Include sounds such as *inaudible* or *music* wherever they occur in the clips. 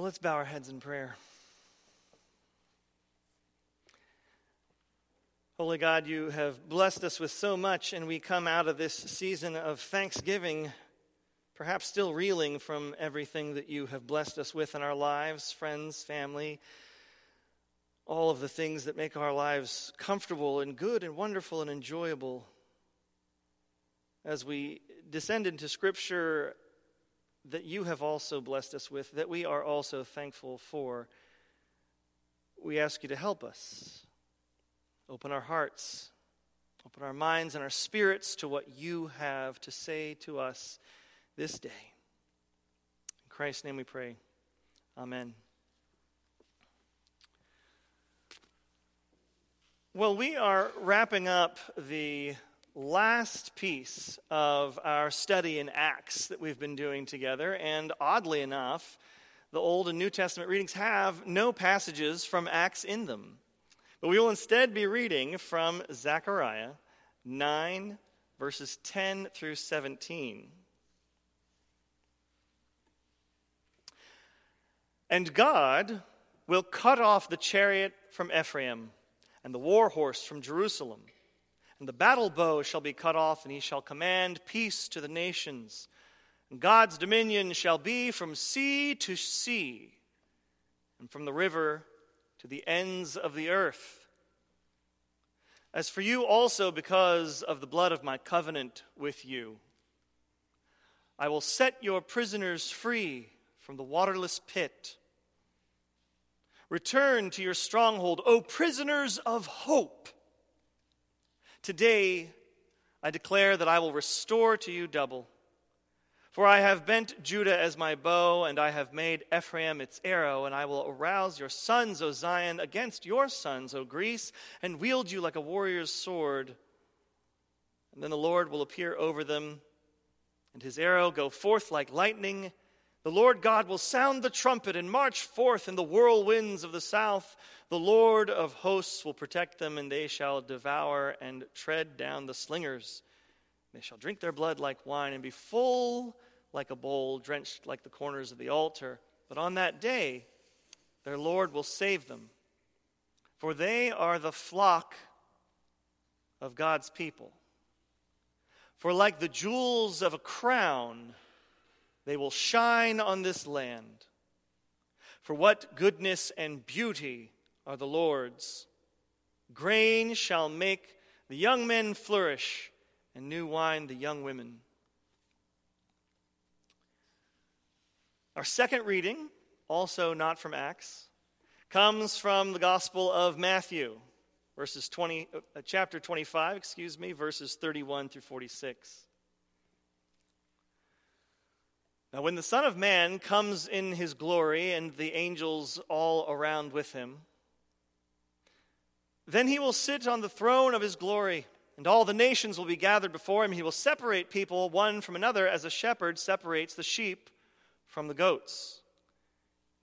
Well, let's bow our heads in prayer. Holy God, you have blessed us with so much, and we come out of this season of thanksgiving, perhaps still reeling from everything that you have blessed us with in our lives friends, family, all of the things that make our lives comfortable and good and wonderful and enjoyable. As we descend into Scripture that you have also blessed us with, that we are also thankful for, we ask you to help us Open our hearts, open our minds and our spirits to what you have to say to us this day. In Christ's name we pray. Amen. Well, we are wrapping up the last piece of our study in Acts that we've been doing together, and oddly enough, the Old and New Testament readings have no passages from Acts in them. But we will instead be reading from Zechariah 9, verses 10 through 17. And God will cut off the chariot from Ephraim, and the war horse from Jerusalem. And the battle bow shall be cut off, and he shall command peace to the nations. And God's dominion shall be from sea to sea, and from the river to the ends of the earth. As for you also, because of the blood of my covenant with you, I will set your prisoners free from the waterless pit. Return to your stronghold, O prisoners of hope. Today, I declare that I will restore to you double for I have bent Judah as my bow, and I have made Ephraim its arrow, and I will arouse your sons, O Zion, against your sons, O Greece, and wield you like a warrior's sword. And then the Lord will appear over them, and his arrow go forth like lightning. The Lord God will sound the trumpet and march forth in the whirlwinds of the south. The Lord of hosts will protect them, and they shall devour and tread down the slingers. They shall drink their blood like wine and be full like a bowl, drenched like the corners of the altar. But on that day, their Lord will save them, for they are the flock of God's people. For like the jewels of a crown, they will shine on this land. For what goodness and beauty are the Lord's! Grain shall make the young men flourish and new wine the young women. Our second reading, also not from Acts, comes from the Gospel of Matthew, verses 20, uh, chapter 25, excuse me, verses 31 through 46. Now, when the Son of Man comes in his glory and the angels all around with him, then he will sit on the throne of his glory and all the nations will be gathered before him. He will separate people one from another as a shepherd separates the sheep from the goats.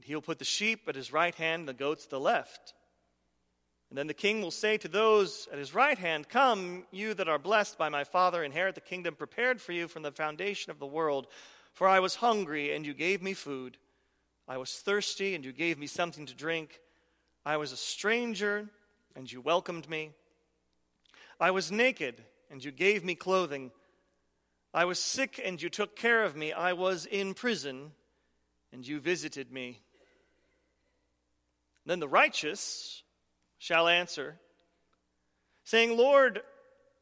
He will put the sheep at his right hand and the goats at the left. And then the king will say to those at his right hand, Come, you that are blessed by my Father, inherit the kingdom prepared for you from the foundation of the world. For I was hungry, and you gave me food. I was thirsty, and you gave me something to drink. I was a stranger, and you welcomed me. I was naked, and you gave me clothing. I was sick, and you took care of me. I was in prison, and you visited me. Then the righteous shall answer, saying, Lord,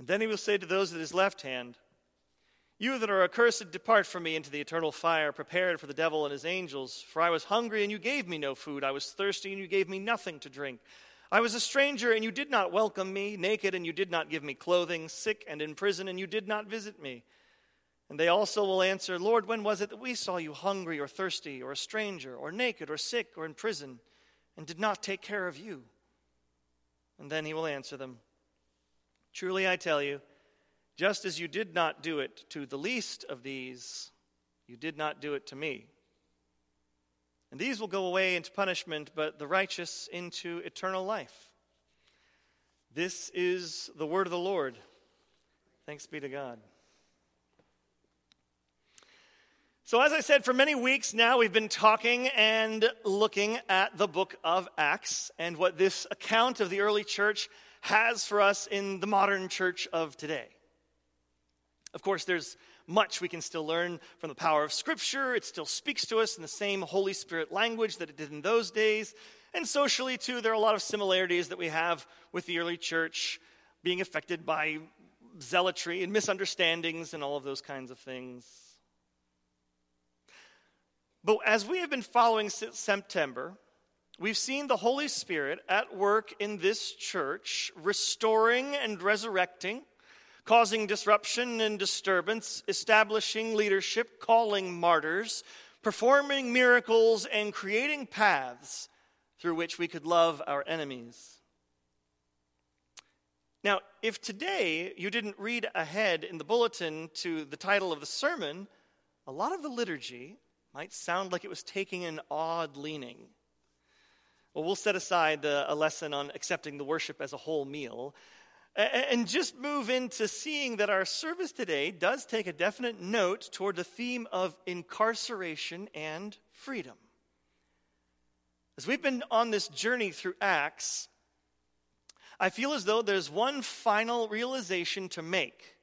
And then he will say to those at his left hand, You that are accursed, depart from me into the eternal fire, prepared for the devil and his angels. For I was hungry, and you gave me no food. I was thirsty, and you gave me nothing to drink. I was a stranger, and you did not welcome me, naked, and you did not give me clothing, sick and in prison, and you did not visit me. And they also will answer, Lord, when was it that we saw you hungry or thirsty or a stranger or naked or sick or in prison and did not take care of you? And then he will answer them, Truly I tell you, just as you did not do it to the least of these, you did not do it to me. And these will go away into punishment, but the righteous into eternal life. This is the word of the Lord. Thanks be to God. So, as I said, for many weeks now, we've been talking and looking at the book of Acts and what this account of the early church has for us in the modern church of today. Of course, there's much we can still learn from the power of Scripture. It still speaks to us in the same Holy Spirit language that it did in those days. And socially, too, there are a lot of similarities that we have with the early church being affected by zealotry and misunderstandings and all of those kinds of things. But as we have been following September, we've seen the Holy Spirit at work in this church, restoring and resurrecting, causing disruption and disturbance, establishing leadership, calling martyrs, performing miracles, and creating paths through which we could love our enemies. Now, if today you didn't read ahead in the bulletin to the title of the sermon, a lot of the liturgy might sound like it was taking an odd leaning. Well, we'll set aside a lesson on accepting the worship as a whole meal and just move into seeing that our service today does take a definite note toward the theme of incarceration and freedom. As we've been on this journey through Acts, I feel as though there's one final realization to make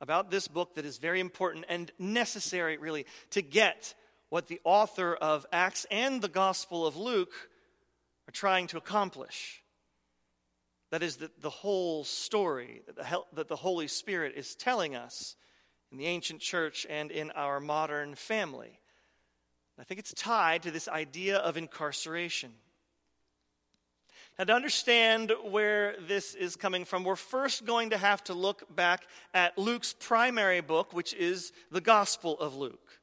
about this book that is very important and necessary, really, to get what the author of Acts and the Gospel of Luke are trying to accomplish. That is, that the whole story that the, that the Holy Spirit is telling us in the ancient church and in our modern family. I think it's tied to this idea of incarceration. Now, to understand where this is coming from, we're first going to have to look back at Luke's primary book, which is the Gospel of Luke,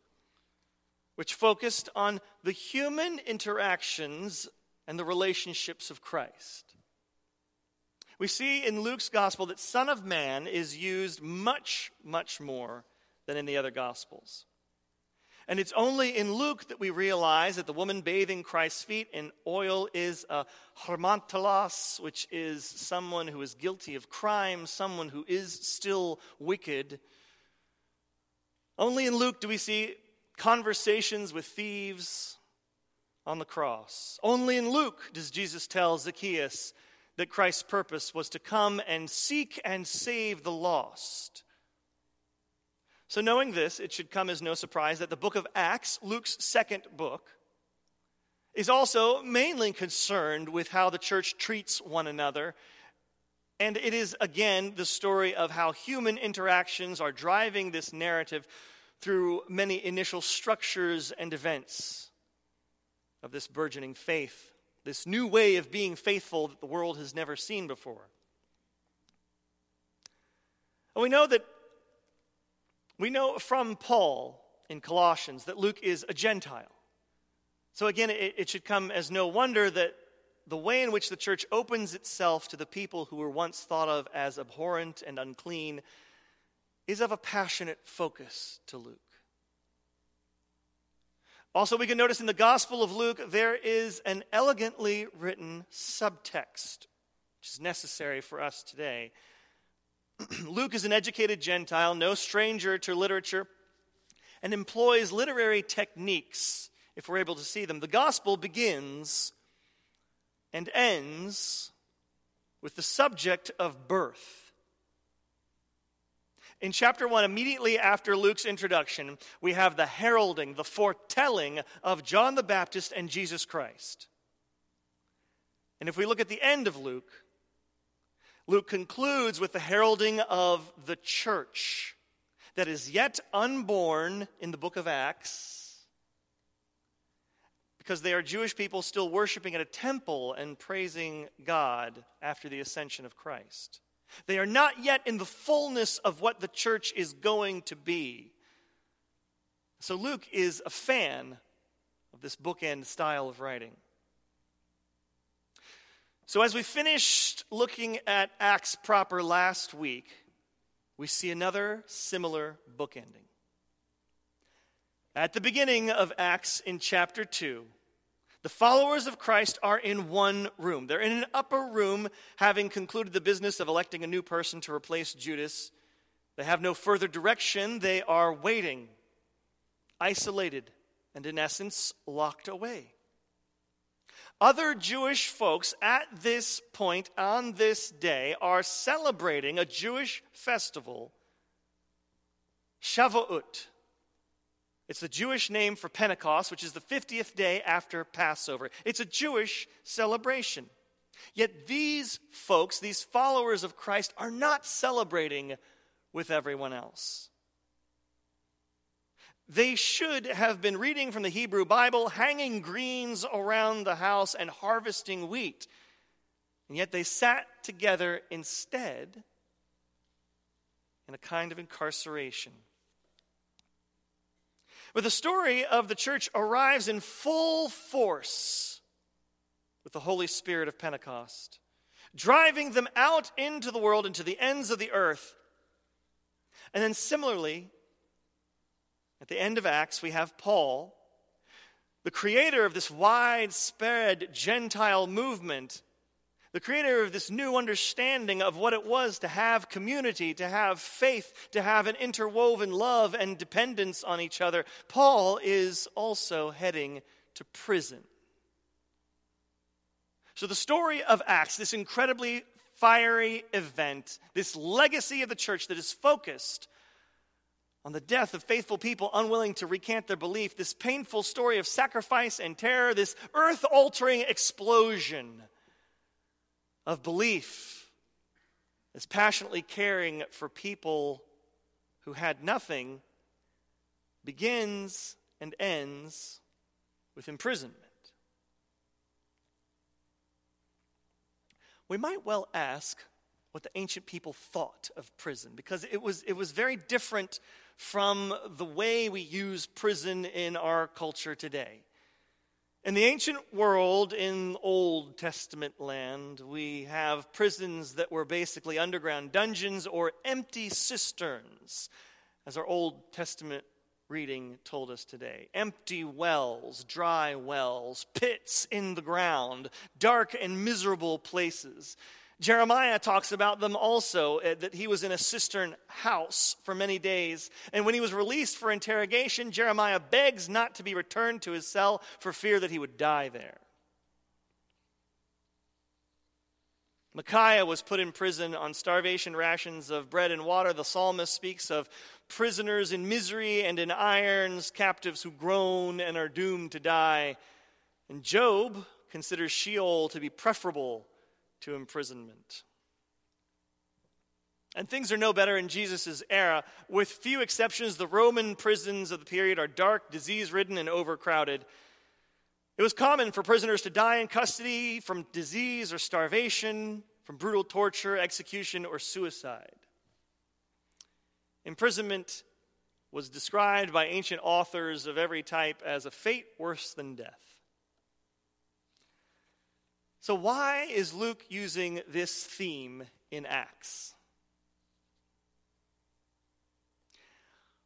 which focused on the human interactions and the relationships of Christ. We see in Luke's Gospel that Son of Man is used much, much more than in the other Gospels. And it's only in Luke that we realize that the woman bathing Christ's feet in oil is a hamartolos, which is someone who is guilty of crime, someone who is still wicked. Only in Luke do we see conversations with thieves on the cross. Only in Luke does Jesus tell Zacchaeus that Christ's purpose was to come and seek and save the lost. So, knowing this, it should come as no surprise that the book of Acts, Luke's second book, is also mainly concerned with how the church treats one another. And it is, again, the story of how human interactions are driving this narrative through many initial structures and events of this burgeoning faith, this new way of being faithful that the world has never seen before. And we know that we know from Paul in Colossians that Luke is a Gentile. So again, it, it, should come as no wonder that the way in which the church opens itself to the people who were once thought of as abhorrent and unclean is of a passionate focus to Luke. Also, we can notice in the Gospel of Luke, there is an elegantly written subtext, which is necessary for us today. *clears throat* Luke is an educated Gentile, no stranger to literature, and employs literary techniques, if we're able to see them. The gospel begins and ends with the subject of birth. In chapter 1, immediately after Luke's introduction, we have the heralding, the foretelling of John the Baptist and Jesus Christ. And if we look at the end of Luke, Luke concludes with the heralding of the church that is yet unborn in the book of Acts because they are Jewish people still worshiping at a temple and praising God after the ascension of Christ. They are not yet in the fullness of what the church is going to be. So Luke is a fan of this bookend style of writing. So, as we finished looking at Acts proper last week, we see another similar bookending. At the beginning of Acts in chapter 2, the followers of Christ are in one room. They're in an upper room, having concluded the business of electing a new person to replace Judas. They have no further direction. They are waiting, isolated, and in essence, locked away. Other Jewish folks at this point on this day are celebrating a Jewish festival, Shavuot. It's the Jewish name for Pentecost, which is the 50th day after Passover. It's a Jewish celebration. Yet these folks, these followers of Christ, are not celebrating with everyone else. They should have been reading from the Hebrew Bible, hanging greens around the house, and harvesting wheat. And yet they sat together instead in a kind of incarceration. But the story of the church arrives in full force with the Holy Spirit of Pentecost, driving them out into the world, into the ends of the earth. And then, similarly, at the end of Acts, we have Paul, the creator of this widespread Gentile movement the creator of this new understanding of what it was to have community, to have faith, to have an interwoven love and dependence on each other, Paul is also heading to prison. So, the story of Acts, this incredibly fiery event, this legacy of the church that is focused on the death of faithful people unwilling to recant their belief, this painful story of sacrifice and terror, this earth altering explosion of belief, as passionately caring for people who had nothing, begins and ends with imprisonment. We might well ask what the ancient people thought of prison because it was, it was very different from the way we use prison in our culture today. In the ancient world, in Old Testament land, we have prisons that were basically underground dungeons or empty cisterns, as our Old Testament reading told us today. Empty wells, dry wells, pits in the ground, dark and miserable places. Jeremiah talks about them also, uh, that he was in a cistern house for many days. And when he was released for interrogation, Jeremiah begs not to be returned to his cell for fear that he would die there. Micaiah was put in prison on starvation rations of bread and water. The psalmist speaks of prisoners in misery and in irons, captives who groan and are doomed to die. And Job considers Sheol to be preferable to imprisonment. And things are no better in Jesus' era. With few exceptions, the Roman prisons of the period are dark, disease ridden, and overcrowded. It was common for prisoners to die in custody from disease or starvation, from brutal torture, execution, or suicide. Imprisonment was described by ancient authors of every type as a fate worse than death. So, why is Luke using this theme in Acts?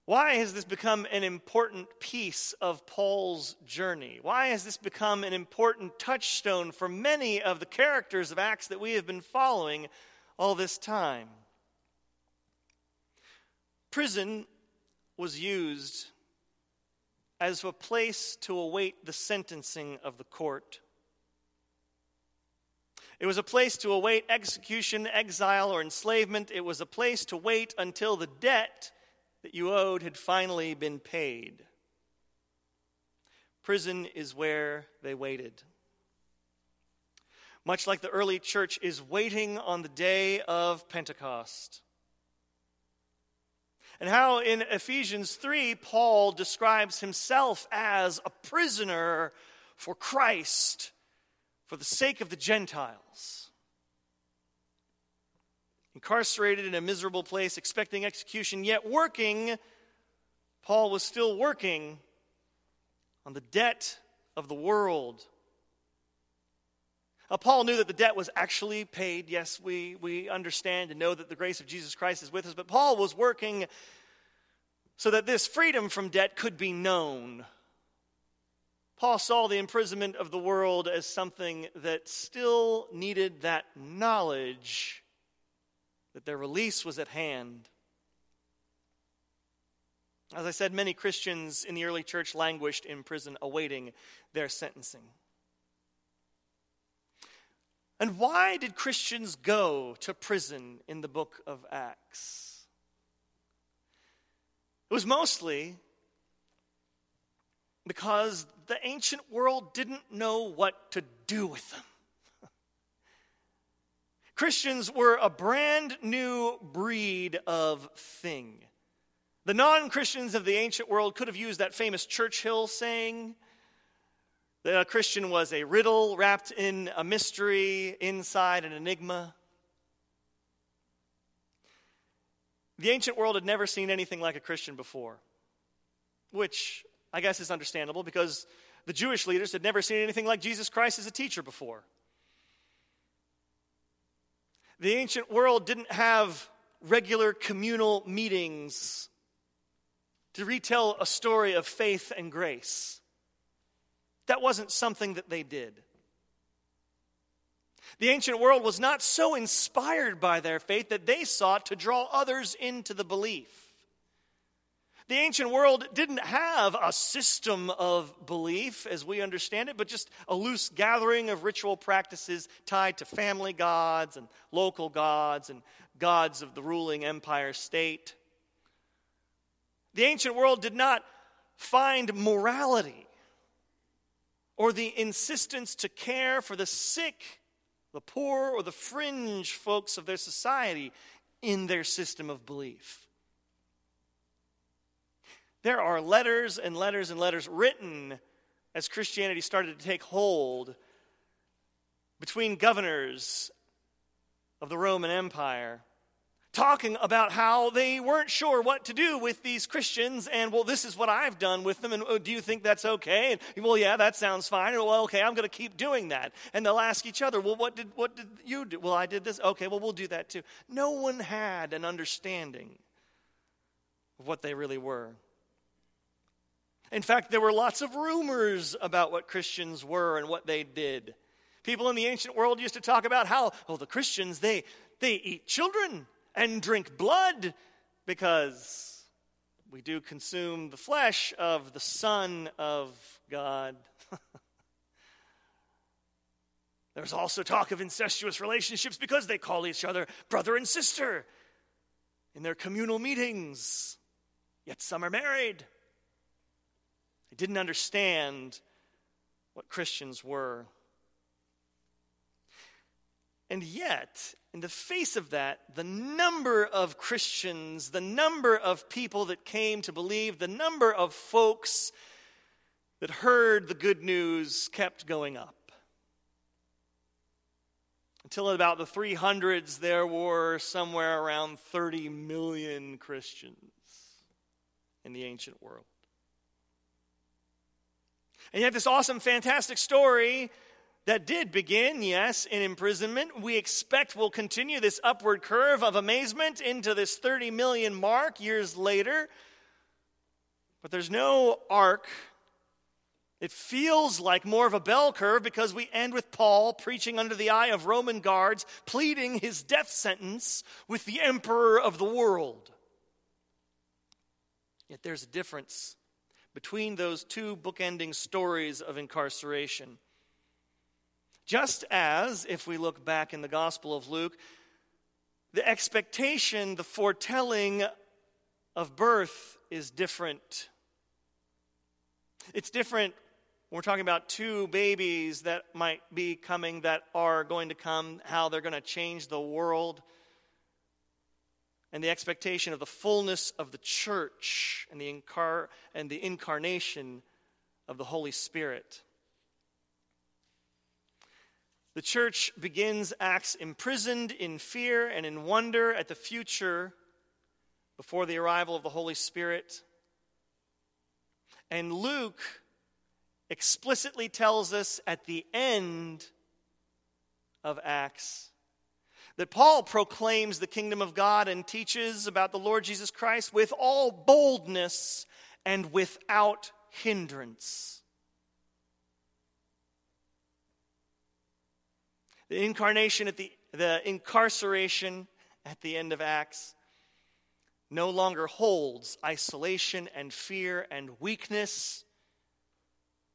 Why has this become an important piece of Paul's journey? Why has this become an important touchstone for many of the characters of Acts that we have been following all this time? Prison was used as a place to await the sentencing of the court. It was a place to await execution, exile, or enslavement. It was a place to wait until the debt that you owed had finally been paid. Prison is where they waited. Much like the early church is waiting on the day of Pentecost. And how in Ephesians 3, Paul describes himself as a prisoner for Christ for the sake of the Gentiles. incarcerated in a miserable place, expecting execution, yet working. Paul was still working on the debt of the world. Now, Paul knew that the debt was actually paid. Yes, we, we understand and know that the grace of Jesus Christ is with us, but Paul was working so that this freedom from debt could be known. Paul saw the imprisonment of the world as something that still needed that knowledge that their release was at hand. As I said, many Christians in the early church languished in prison awaiting their sentencing. And why did Christians go to prison in the book of Acts? It was mostly because the ancient world didn't know what to do with them. *laughs* Christians were a brand new breed of thing. The non Christians of the ancient world could have used that famous Churchill saying that a Christian was a riddle wrapped in a mystery, inside an enigma. The ancient world had never seen anything like a Christian before, which I guess is understandable because the Jewish leaders had never seen anything like Jesus Christ as a teacher before. The ancient world didn't have regular communal meetings to retell a story of faith and grace. That wasn't something that they did. The ancient world was not so inspired by their faith that they sought to draw others into the belief. The ancient world didn't have a system of belief as we understand it, but just a loose gathering of ritual practices tied to family gods and local gods and gods of the ruling empire state. The ancient world did not find morality or the insistence to care for the sick, the poor, or the fringe folks of their society in their system of belief. There are letters and letters and letters written as Christianity started to take hold between governors of the Roman Empire talking about how they weren't sure what to do with these Christians, and well, this is what I've done with them, and oh, do you think that's okay? And well, yeah, that sounds fine. And, well, okay, I'm going to keep doing that. And they'll ask each other, well, what did what did you do? Well, I did this. Okay, well, we'll do that too. No one had an understanding of what they really were. In fact, there were lots of rumors about what Christians were and what they did. People in the ancient world used to talk about how, oh, the Christians, they, they eat children and drink blood because we do consume the flesh of the Son of God. *laughs* There's also talk of incestuous relationships because they call each other brother and sister in their communal meetings. Yet some are married. They didn't understand what Christians were. And yet, in the face of that, the number of Christians, the number of people that came to believe, the number of folks that heard the good news kept going up. Until about the 300s, there were somewhere around 30 million Christians in the ancient world. And you have this awesome, fantastic story that did begin, yes, in imprisonment. We expect will continue this upward curve of amazement into this 30 million mark years later. But there's no arc. It feels like more of a bell curve because we end with Paul preaching under the eye of Roman guards, pleading his death sentence with the emperor of the world. Yet there's a difference between those two bookending stories of incarceration. Just as, if we look back in the Gospel of Luke, the expectation, the foretelling of birth is different. It's different we're talking about two babies that might be coming, that are going to come, how they're going to change the world and the expectation of the fullness of the church and the, incar- and the incarnation of the Holy Spirit. The church begins Acts imprisoned in fear and in wonder at the future before the arrival of the Holy Spirit. And Luke explicitly tells us at the end of Acts that Paul proclaims the kingdom of God and teaches about the Lord Jesus Christ with all boldness and without hindrance. The incarnation at the, the incarceration at the end of Acts no longer holds isolation and fear and weakness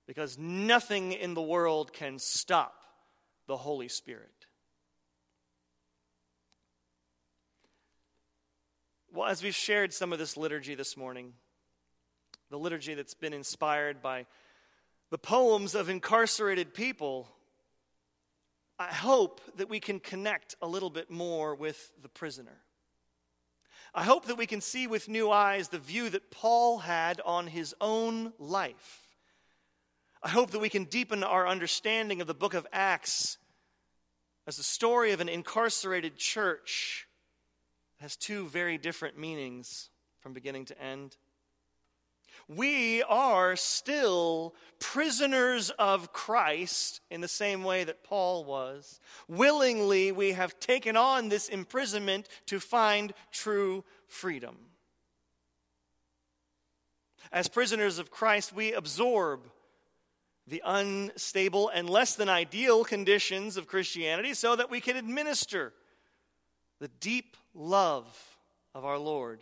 because nothing in the world can stop the Holy Spirit. Well, as we've shared some of this liturgy this morning, the liturgy that's been inspired by the poems of incarcerated people, I hope that we can connect a little bit more with the prisoner. I hope that we can see with new eyes the view that Paul had on his own life. I hope that we can deepen our understanding of the book of Acts as the story of an incarcerated church has two very different meanings from beginning to end. We are still prisoners of Christ in the same way that Paul was. Willingly, we have taken on this imprisonment to find true freedom. As prisoners of Christ, we absorb the unstable and less than ideal conditions of Christianity so that we can administer the deep love of our Lord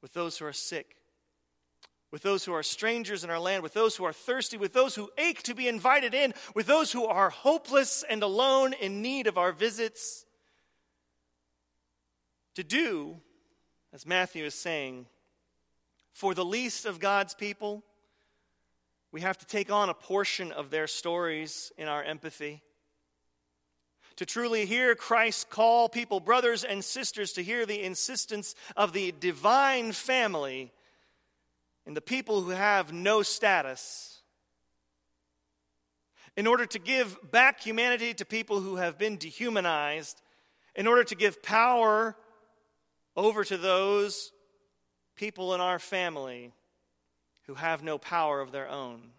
with those who are sick with those who are strangers in our land, with those who are thirsty, with those who ache to be invited in, with those who are hopeless and alone in need of our visits. To do, as Matthew is saying, for the least of God's people, we have to take on a portion of their stories in our empathy. To truly hear Christ call people brothers and sisters, to hear the insistence of the divine family and the people who have no status, in order to give back humanity to people who have been dehumanized, in order to give power over to those people in our family who have no power of their own.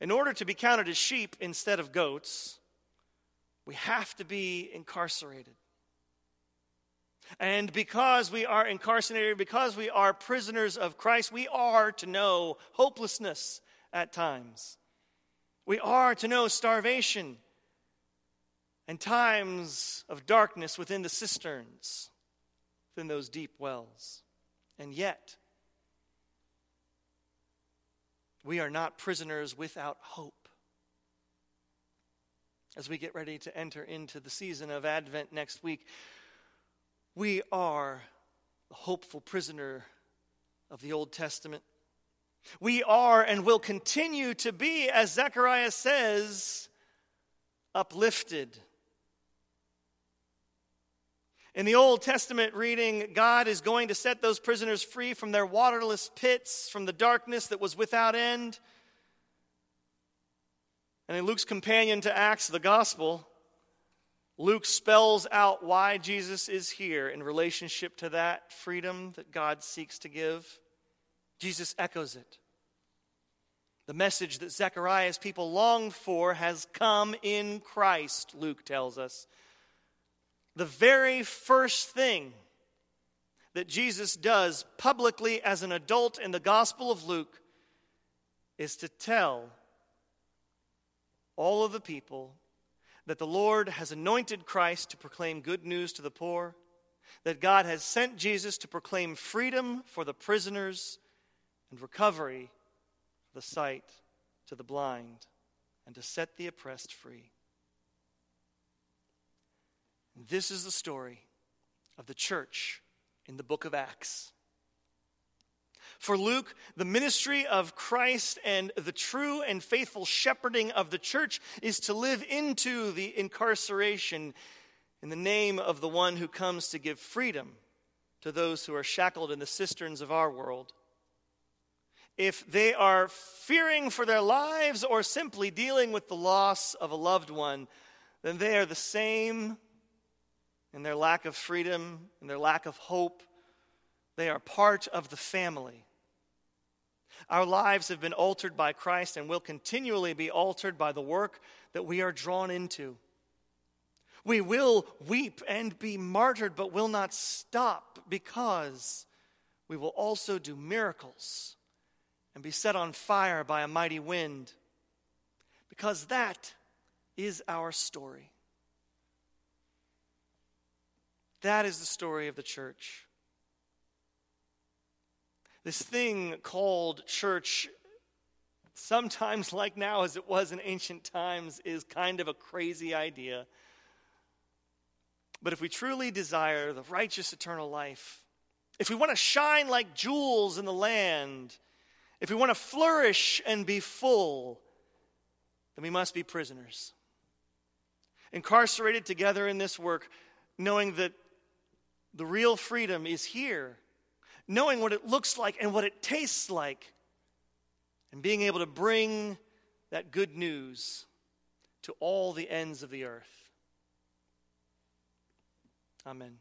In order to be counted as sheep instead of goats, we have to be incarcerated. And because we are incarcerated, because we are prisoners of Christ, we are to know hopelessness at times. We are to know starvation and times of darkness within the cisterns, within those deep wells. And yet, we are not prisoners without hope. As we get ready to enter into the season of Advent next week, we are the hopeful prisoner of the Old Testament. We are and will continue to be, as Zechariah says, uplifted. In the Old Testament reading, God is going to set those prisoners free from their waterless pits, from the darkness that was without end. And in Luke's companion to Acts, the Gospel, Luke spells out why Jesus is here in relationship to that freedom that God seeks to give. Jesus echoes it. The message that Zechariah's people longed for has come in Christ, Luke tells us. The very first thing that Jesus does publicly as an adult in the Gospel of Luke is to tell all of the people that the Lord has anointed Christ to proclaim good news to the poor, that God has sent Jesus to proclaim freedom for the prisoners and recovery of the sight to the blind, and to set the oppressed free. This is the story of the church in the book of Acts. For Luke, the ministry of Christ and the true and faithful shepherding of the church is to live into the incarceration in the name of the one who comes to give freedom to those who are shackled in the cisterns of our world. If they are fearing for their lives or simply dealing with the loss of a loved one, then they are the same in their lack of freedom, in their lack of hope. They are part of the family. Our lives have been altered by Christ and will continually be altered by the work that we are drawn into. We will weep and be martyred, but will not stop because we will also do miracles and be set on fire by a mighty wind. Because that is our story. That is the story of the church. This thing called church, sometimes *laughs* like now as it was in ancient times, is kind of a crazy idea. But if we truly desire the righteous eternal life, if we want to shine like jewels in the land, if we want to flourish and be full, then we must be prisoners. Incarcerated together in this work, knowing that the real freedom is here, knowing what it looks like and what it tastes like, and being able to bring that good news to all the ends of the earth. Amen.